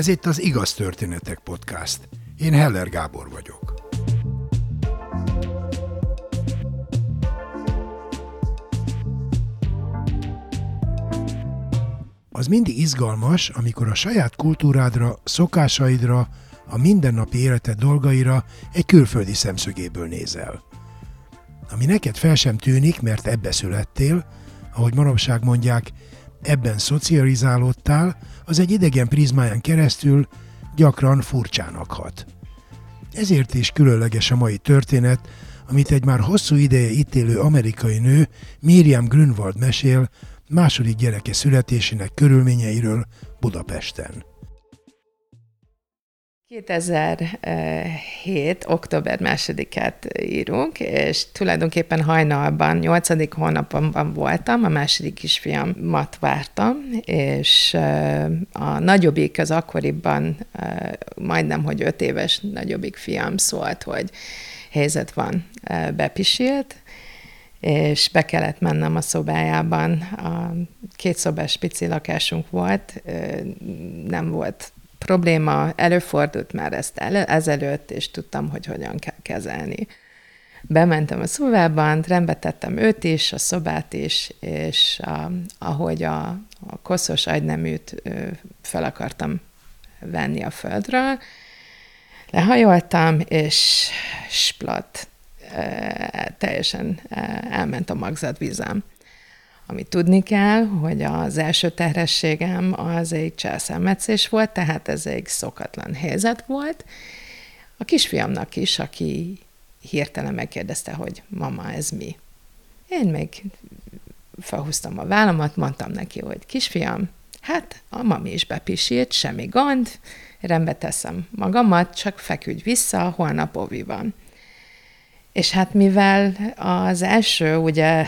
Ez itt az Igaz Történetek Podcast. Én Heller Gábor vagyok. Az mindig izgalmas, amikor a saját kultúrádra, szokásaidra, a mindennapi életed dolgaira egy külföldi szemszögéből nézel. Ami neked fel sem tűnik, mert ebbe születtél, ahogy manapság mondják, ebben szocializálódtál, az egy idegen prizmáján keresztül gyakran furcsának hat. Ezért is különleges a mai történet, amit egy már hosszú ideje itt élő amerikai nő, Miriam Grünwald mesél második gyereke születésének körülményeiről Budapesten. 2007. október másodikát írunk, és tulajdonképpen hajnalban, nyolcadik hónapomban voltam, a második kisfiamat vártam, és a nagyobbik az akkoriban majdnem, hogy öt éves nagyobbik fiam szólt, hogy helyzet van, bepisilt, és be kellett mennem a szobájában. A két szobás pici lakásunk volt, nem volt probléma, előfordult már ezt el, ezelőtt, és tudtam, hogy hogyan kell kezelni. Bementem a szobában, rendbe tettem őt is, a szobát is, és a, ahogy a, a koszos agyneműt fel akartam venni a földről, lehajoltam, és splat, teljesen elment a magzatvízem. Amit tudni kell, hogy az első terhességem az egy császármetszés volt, tehát ez egy szokatlan helyzet volt. A kisfiamnak is, aki hirtelen megkérdezte, hogy mama, ez mi? Én még felhúztam a vállamat, mondtam neki, hogy kisfiam, hát a mami is bepisírt, semmi gond, rendbe teszem magamat, csak feküdj vissza, holnap ovi van. És hát mivel az első ugye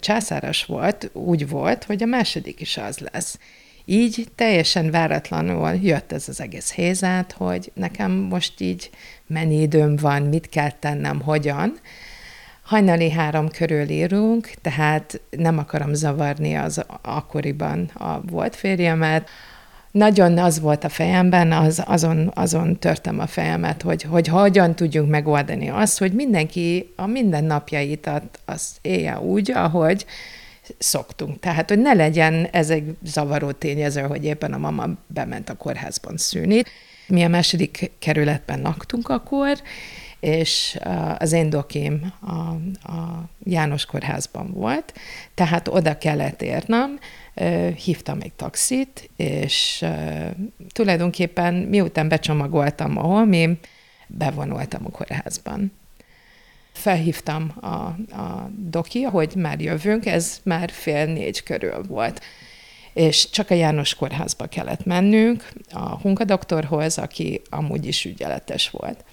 császáros volt, úgy volt, hogy a második is az lesz. Így teljesen váratlanul jött ez az egész helyzet, hogy nekem most így mennyi időm van, mit kell tennem, hogyan. Hajnali három körül írunk, tehát nem akarom zavarni az akkoriban a volt férjemet, nagyon az volt a fejemben, az, azon, azon törtem a fejemet, hogy, hogy hogyan tudjunk megoldani azt, hogy mindenki a mindennapjait az élje úgy, ahogy szoktunk. Tehát, hogy ne legyen ez egy zavaró tényező, hogy éppen a mama bement a kórházban szűni. Mi a második kerületben laktunk akkor, és az én dokim a, a János kórházban volt, tehát oda kellett érnem, hívtam egy taxit, és tulajdonképpen miután becsomagoltam a holmim, bevonultam a kórházban. Felhívtam a, a doki, hogy már jövünk, ez már fél négy körül volt és csak a János kórházba kellett mennünk, a hunkadoktorhoz, aki amúgy is ügyeletes volt.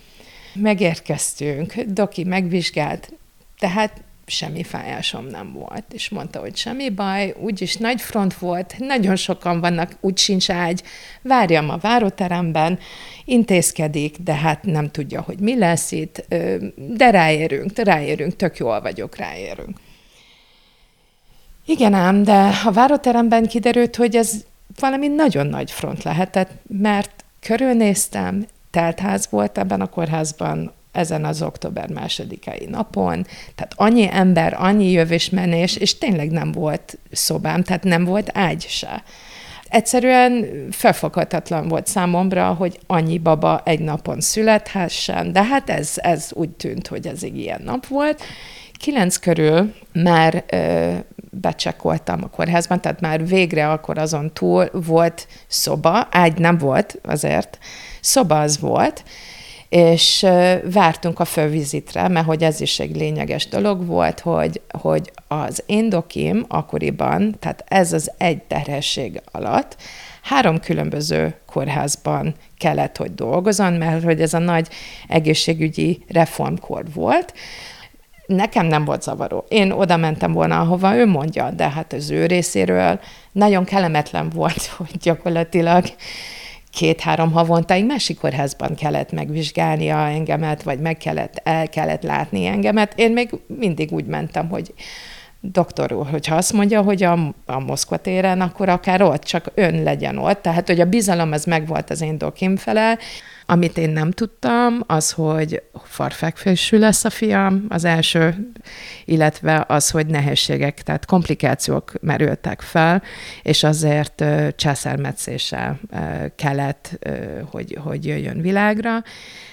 Megérkeztünk, doki megvizsgált, tehát semmi fájásom nem volt. És mondta, hogy semmi baj, úgyis nagy front volt, nagyon sokan vannak, úgy sincs ágy, várjam a váróteremben, intézkedik, de hát nem tudja, hogy mi lesz itt, de ráérünk, ráérünk, tök jól vagyok, ráérünk. Igen ám, de a váróteremben kiderült, hogy ez valami nagyon nagy front lehetett, mert körülnéztem, teltház volt ebben a kórházban, ezen az október másodikai napon, tehát annyi ember, annyi jövés-menés, és tényleg nem volt szobám, tehát nem volt ágy se. Egyszerűen felfoghatatlan volt számomra, hogy annyi baba egy napon születhessen, de hát ez, ez úgy tűnt, hogy ez egy ilyen nap volt. Kilenc körül már ö, becsekoltam a kórházban, tehát már végre akkor azon túl volt szoba, ágy nem volt azért, szoba az volt, és vártunk a fölvizitre, mert hogy ez is egy lényeges dolog volt, hogy, hogy az endokim akkoriban, tehát ez az egy terhesség alatt, három különböző kórházban kellett, hogy dolgozon, mert hogy ez a nagy egészségügyi reformkor volt. Nekem nem volt zavaró. Én oda mentem volna, ahova ő mondja, de hát az ő részéről nagyon kellemetlen volt, hogy gyakorlatilag két-három havonta egy másik kórházban kellett megvizsgálnia engemet, vagy meg kellett, el kellett látni engemet. Én még mindig úgy mentem, hogy doktor úr, hogyha azt mondja, hogy a, a Moszkva téren, akkor akár ott, csak ön legyen ott. Tehát, hogy a bizalom ez megvolt az én dokim fele, amit én nem tudtam, az, hogy farfekvésű lesz a fiam, az első, illetve az, hogy nehézségek, tehát komplikációk merültek fel, és azért császármetszéssel kellett, hogy, hogy jöjjön világra,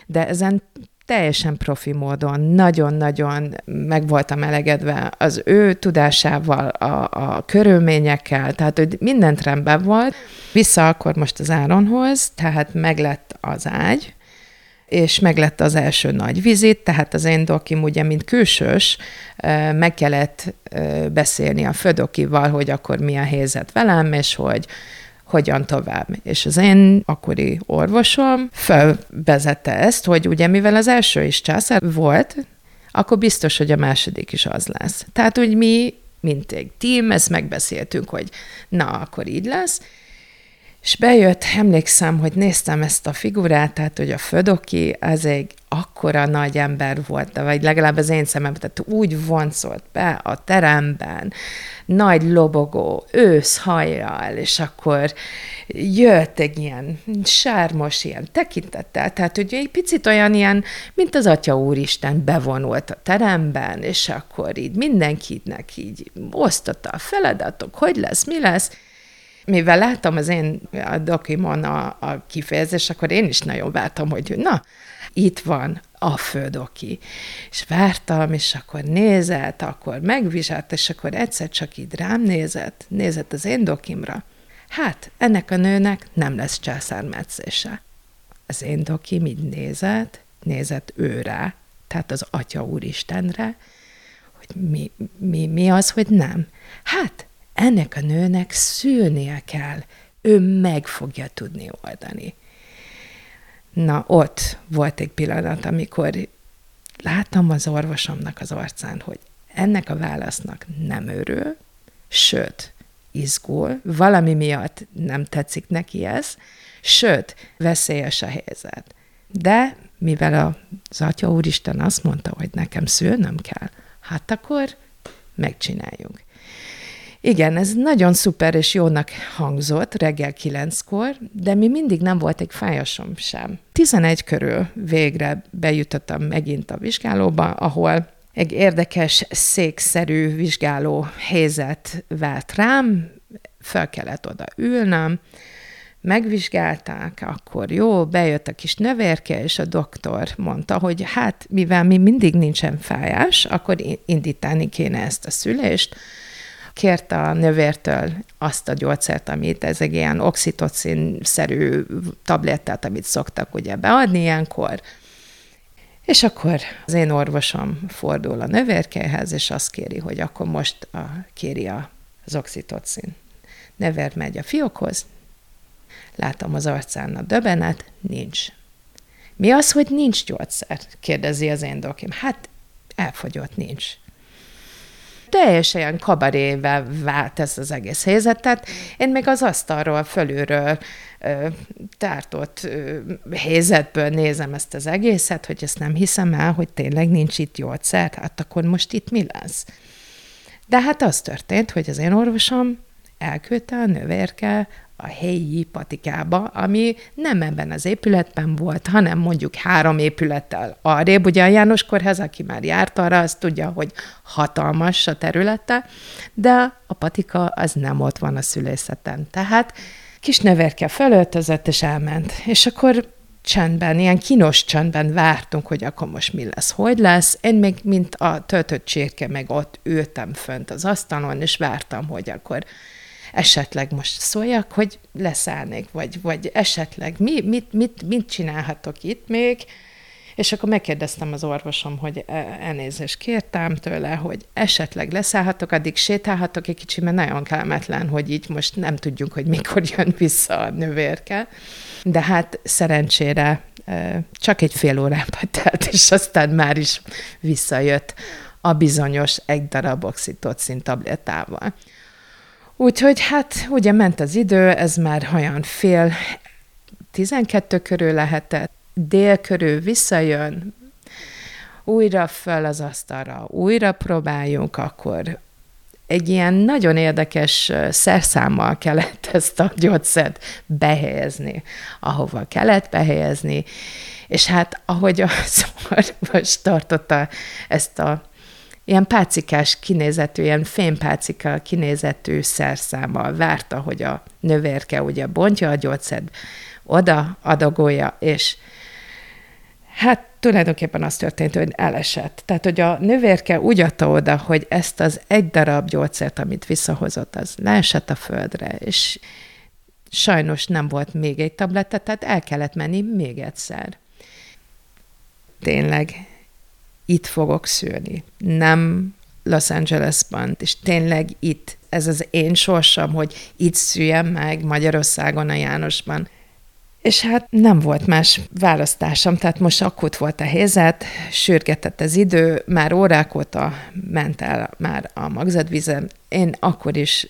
de ezen teljesen profi módon, nagyon-nagyon meg voltam elegedve az ő tudásával, a, a körülményekkel, tehát hogy mindent rendben volt. Vissza akkor most az Áronhoz, tehát meglett az ágy, és meglett az első nagy vizit, tehát az én dokim ugye, mint külsős, meg kellett beszélni a födokival, hogy akkor mi a helyzet velem, és hogy hogyan tovább. És az én akkori orvosom felvezette ezt, hogy ugye mivel az első is császár volt, akkor biztos, hogy a második is az lesz. Tehát, hogy mi, mint egy team, ezt megbeszéltünk, hogy na, akkor így lesz, és bejött, emlékszem, hogy néztem ezt a figurát, tehát, hogy a Födoki, az egy akkora nagy ember volt, vagy legalább az én szemem, tehát úgy voncolt be a teremben, nagy lobogó, ősz hajjal, és akkor jött egy ilyen sármos ilyen tekintettel, tehát ugye egy picit olyan ilyen, mint az Atya Úristen bevonult a teremben, és akkor így mindenkinek így osztotta a feladatok, hogy lesz, mi lesz, mivel láttam az én a dokimon a, a kifejezés, akkor én is nagyon vártam, hogy na, itt van a földoki. És vártam, és akkor nézett, akkor megvizsgált, és akkor egyszer csak így rám nézett, nézett az én dokimra. Hát, ennek a nőnek nem lesz császármetszése. Az én dokim így nézett, nézett őre, tehát az Atya Úristenre, hogy mi, mi, mi az, hogy nem. Hát, ennek a nőnek szülnie kell, ő meg fogja tudni oldani. Na, ott volt egy pillanat, amikor láttam az orvosomnak az arcán, hogy ennek a válasznak nem örül, sőt, izgul, valami miatt nem tetszik neki ez, sőt, veszélyes a helyzet. De mivel az Atya Úristen azt mondta, hogy nekem szülnöm kell, hát akkor megcsináljunk. Igen, ez nagyon szuper és jónak hangzott reggel kilenckor, de mi mindig nem volt egy fájasom sem. 11 körül végre bejutottam megint a vizsgálóba, ahol egy érdekes székszerű vizsgáló helyzet vált rám, fel kellett oda ülnöm, megvizsgálták, akkor jó, bejött a kis növérke, és a doktor mondta, hogy hát, mivel mi mindig nincsen fájás, akkor indítani kéne ezt a szülést, kérte a növértől azt a gyógyszert, amit ez egy ilyen oxitocin-szerű tablettát, amit szoktak ugye beadni ilyenkor, és akkor az én orvosom fordul a növérkéhez, és azt kéri, hogy akkor most a, kéri az oxitocin. Növér megy a fiókhoz, látom az arcán a döbenet, nincs. Mi az, hogy nincs gyógyszer? kérdezi az én dokim. Hát elfogyott, nincs teljesen ilyen kabarével vált ez az egész helyzet. Tehát én még az asztalról, fölülről tártott helyzetből nézem ezt az egészet, hogy ezt nem hiszem el, hogy tényleg nincs itt gyógyszer, hát akkor most itt mi lesz? De hát az történt, hogy az én orvosom elküldte a növérke a helyi patikába, ami nem ebben az épületben volt, hanem mondjuk három épülettel arrébb. Ugye a János Kórház, aki már járt arra, az tudja, hogy hatalmas a területe, de a patika az nem ott van a szülészeten. Tehát kis növerke felöltözött és elment. És akkor csendben, ilyen kínos csendben vártunk, hogy akkor most mi lesz, hogy lesz. Én még, mint a töltött csirke, meg ott ültem fönt az asztalon, és vártam, hogy akkor esetleg most szóljak, hogy leszállnék, vagy, vagy esetleg mi, mit, mit, mit csinálhatok itt még, és akkor megkérdeztem az orvosom, hogy e, elnézést kértem tőle, hogy esetleg leszállhatok, addig sétálhatok egy kicsit, mert nagyon kellemetlen, hogy így most nem tudjuk, hogy mikor jön vissza a növérke. De hát szerencsére e, csak egy fél órába telt, és aztán már is visszajött a bizonyos egy darab oxitocin tablettával. Úgyhogy hát ugye ment az idő, ez már olyan fél 12 körül lehetett, dél körül visszajön, újra föl az asztalra, újra próbáljunk, akkor egy ilyen nagyon érdekes szerszámmal kellett ezt a gyógyszert behelyezni, ahova kellett behelyezni, és hát ahogy az orvos tartotta ezt a ilyen pácikás kinézetű, ilyen fémpácika kinézetű szerszámmal várta, hogy a növérke ugye bontja a gyógyszert, oda adagolja, és hát tulajdonképpen az történt, hogy elesett. Tehát, hogy a növérke úgy adta oda, hogy ezt az egy darab gyógyszert, amit visszahozott, az leesett a földre, és sajnos nem volt még egy tabletta, tehát el kellett menni még egyszer. Tényleg itt fogok szülni, nem Los Angelesban, és tényleg itt, ez az én sorsom, hogy itt szüljem meg Magyarországon a Jánosban. És hát nem volt más választásom, tehát most akut volt a helyzet, sürgetett az idő, már órák óta ment el már a magzatvizem. Én akkor is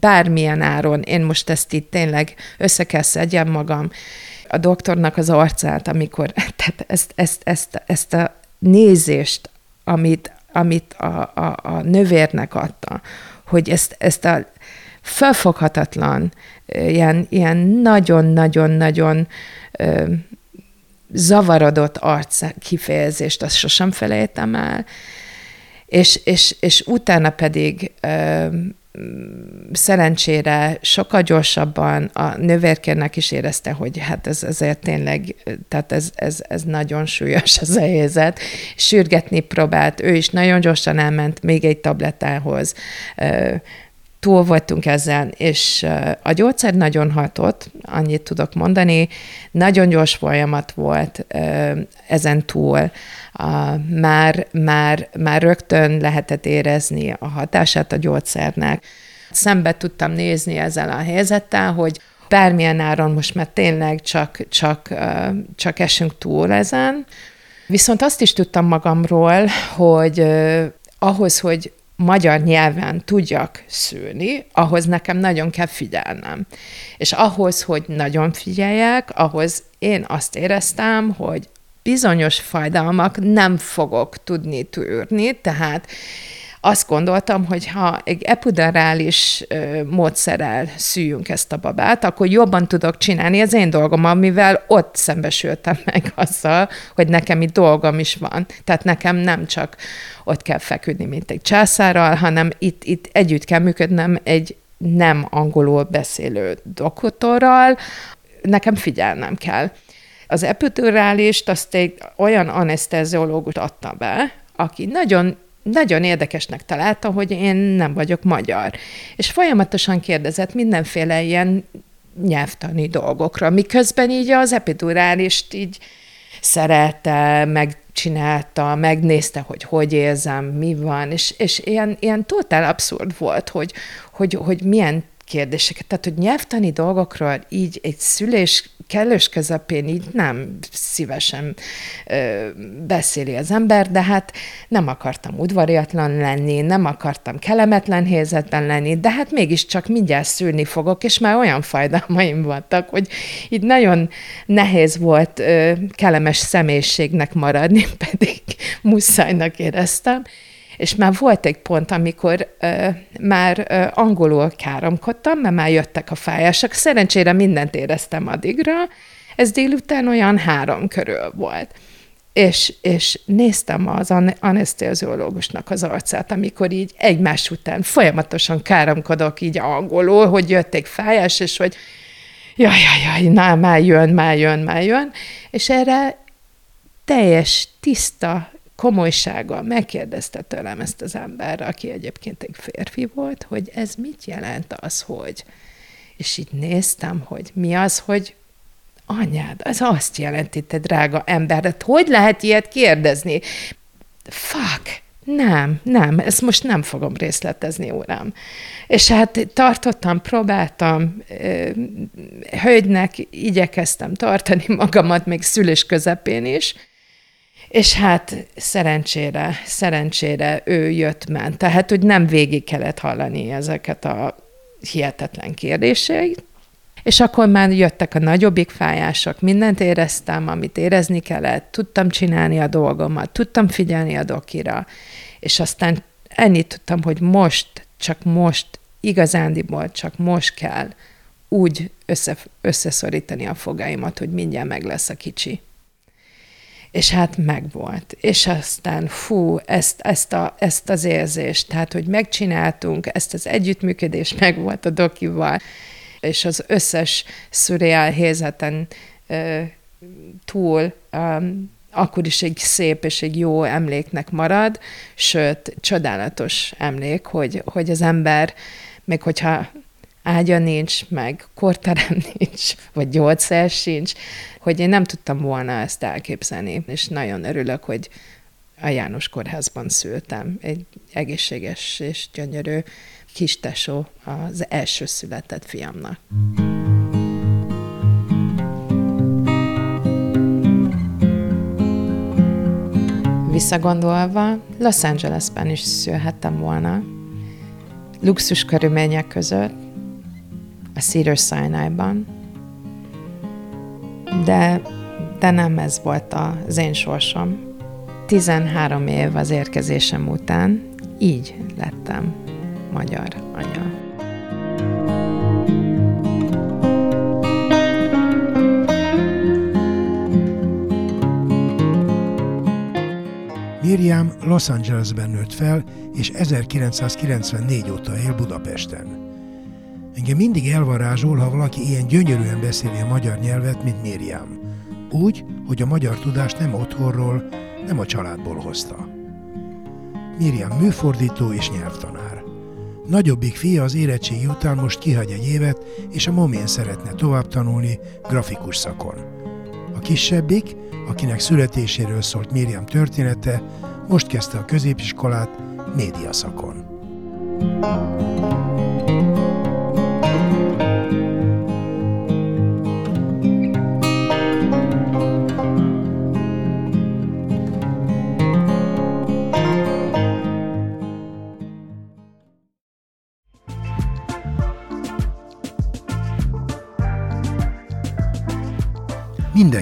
bármilyen áron, én most ezt itt tényleg össze kell szedjem magam, a doktornak az arcát, amikor, tehát ezt, ezt, ezt, ezt a nézést, amit, amit a, a, a növérnek adta, hogy ezt, ezt a felfoghatatlan, ilyen, ilyen nagyon-nagyon-nagyon zavarodott arc kifejezést, azt sosem felejtem el, és, és, és utána pedig szerencsére sokkal gyorsabban a nővérkérnek is érezte, hogy hát ez azért tényleg, tehát ez, ez, ez nagyon súlyos az a helyzet. Sürgetni próbált, ő is nagyon gyorsan elment még egy tablettához, túl voltunk ezzel, és a gyógyszer nagyon hatott, annyit tudok mondani, nagyon gyors folyamat volt ezen túl, már, már, már rögtön lehetett érezni a hatását a gyógyszernek. Szembe tudtam nézni ezzel a helyzettel, hogy bármilyen áron most már tényleg csak, csak, csak esünk túl ezen. Viszont azt is tudtam magamról, hogy ahhoz, hogy magyar nyelven tudjak szülni, ahhoz nekem nagyon kell figyelnem. És ahhoz, hogy nagyon figyeljek, ahhoz én azt éreztem, hogy bizonyos fájdalmak nem fogok tudni tűrni, tehát azt gondoltam, hogy ha egy epidurális módszerrel szűjünk ezt a babát, akkor jobban tudok csinálni az én dolgom, amivel ott szembesültem meg azzal, hogy nekem itt dolgom is van. Tehát nekem nem csak ott kell feküdni, mint egy császárral, hanem itt, itt együtt kell működnem egy nem angolul beszélő doktorral, nekem figyelnem kell. Az epidurálist azt egy olyan anesteziológus adta be, aki nagyon nagyon érdekesnek találta, hogy én nem vagyok magyar. És folyamatosan kérdezett mindenféle ilyen nyelvtani dolgokra, miközben így az epidurálist így szerette, megcsinálta, megnézte, hogy hogy érzem, mi van, és, és ilyen, ilyen totál abszurd volt, hogy, hogy, hogy milyen kérdéseket. Tehát, hogy nyelvtani dolgokról így egy szülés kellős közepén így nem szívesen ö, beszéli az ember, de hát nem akartam udvariatlan lenni, nem akartam kellemetlen helyzetben lenni, de hát mégiscsak mindjárt szülni fogok, és már olyan fájdalmaim voltak, hogy így nagyon nehéz volt ö, kellemes személyiségnek maradni, pedig muszájnak éreztem és már volt egy pont, amikor ö, már ö, angolul káromkodtam, mert már jöttek a fájások. Szerencsére mindent éreztem addigra. Ez délután olyan három körül volt. És, és néztem az anesteziológusnak az arcát, amikor így egymás után folyamatosan káromkodok így angolul, hogy jött egy fájás, és hogy jaj, jaj, jaj, na, már jön, már jön, már jön. És erre teljes, tiszta komolysággal megkérdezte tőlem ezt az ember, aki egyébként egy férfi volt, hogy ez mit jelent az, hogy... És így néztem, hogy mi az, hogy anyád, az azt jelenti, te drága ember, de hogy lehet ilyet kérdezni? Fuck! Nem, nem, ezt most nem fogom részletezni, uram. És hát tartottam, próbáltam, hölgynek igyekeztem tartani magamat még szülés közepén is, és hát szerencsére, szerencsére ő jött-ment. Tehát, hogy nem végig kellett hallani ezeket a hihetetlen kérdéseit. És akkor már jöttek a nagyobbik fájások, mindent éreztem, amit érezni kellett, tudtam csinálni a dolgomat, tudtam figyelni a dokira, és aztán ennyit tudtam, hogy most csak most, igazándiból csak most kell úgy össze, összeszorítani a fogaimat, hogy mindjárt meg lesz a kicsi. És hát megvolt. És aztán, fú, ezt, ezt, a, ezt az érzést, tehát, hogy megcsináltunk, ezt az együttműködés megvolt a dokival, és az összes szürreál helyzeten túl um, akkor is egy szép és egy jó emléknek marad, sőt, csodálatos emlék, hogy, hogy az ember, még hogyha ágya nincs, meg korterem nincs, vagy gyógyszer sincs, hogy én nem tudtam volna ezt elképzelni, és nagyon örülök, hogy a János Kórházban szültem. Egy egészséges és gyönyörű kis tesó az első született fiamnak. Visszagondolva, Los Angelesben is szülhettem volna, luxus körülmények között, a Cedar Sinai-ban, de, de nem ez volt az én sorsom. 13 év az érkezésem után így lettem magyar anya. Miriam Los Angelesben nőtt fel, és 1994 óta él Budapesten. Engem mindig elvarázsol, ha valaki ilyen gyönyörűen beszéli a magyar nyelvet, mint Miriam. Úgy, hogy a magyar tudást nem otthonról, nem a családból hozta. Miriam műfordító és nyelvtanár. Nagyobbik fia az érettségi után most kihagy egy évet, és a momén szeretne tovább tanulni grafikus szakon. A kisebbik, akinek születéséről szólt Miriam története, most kezdte a középiskolát média szakon.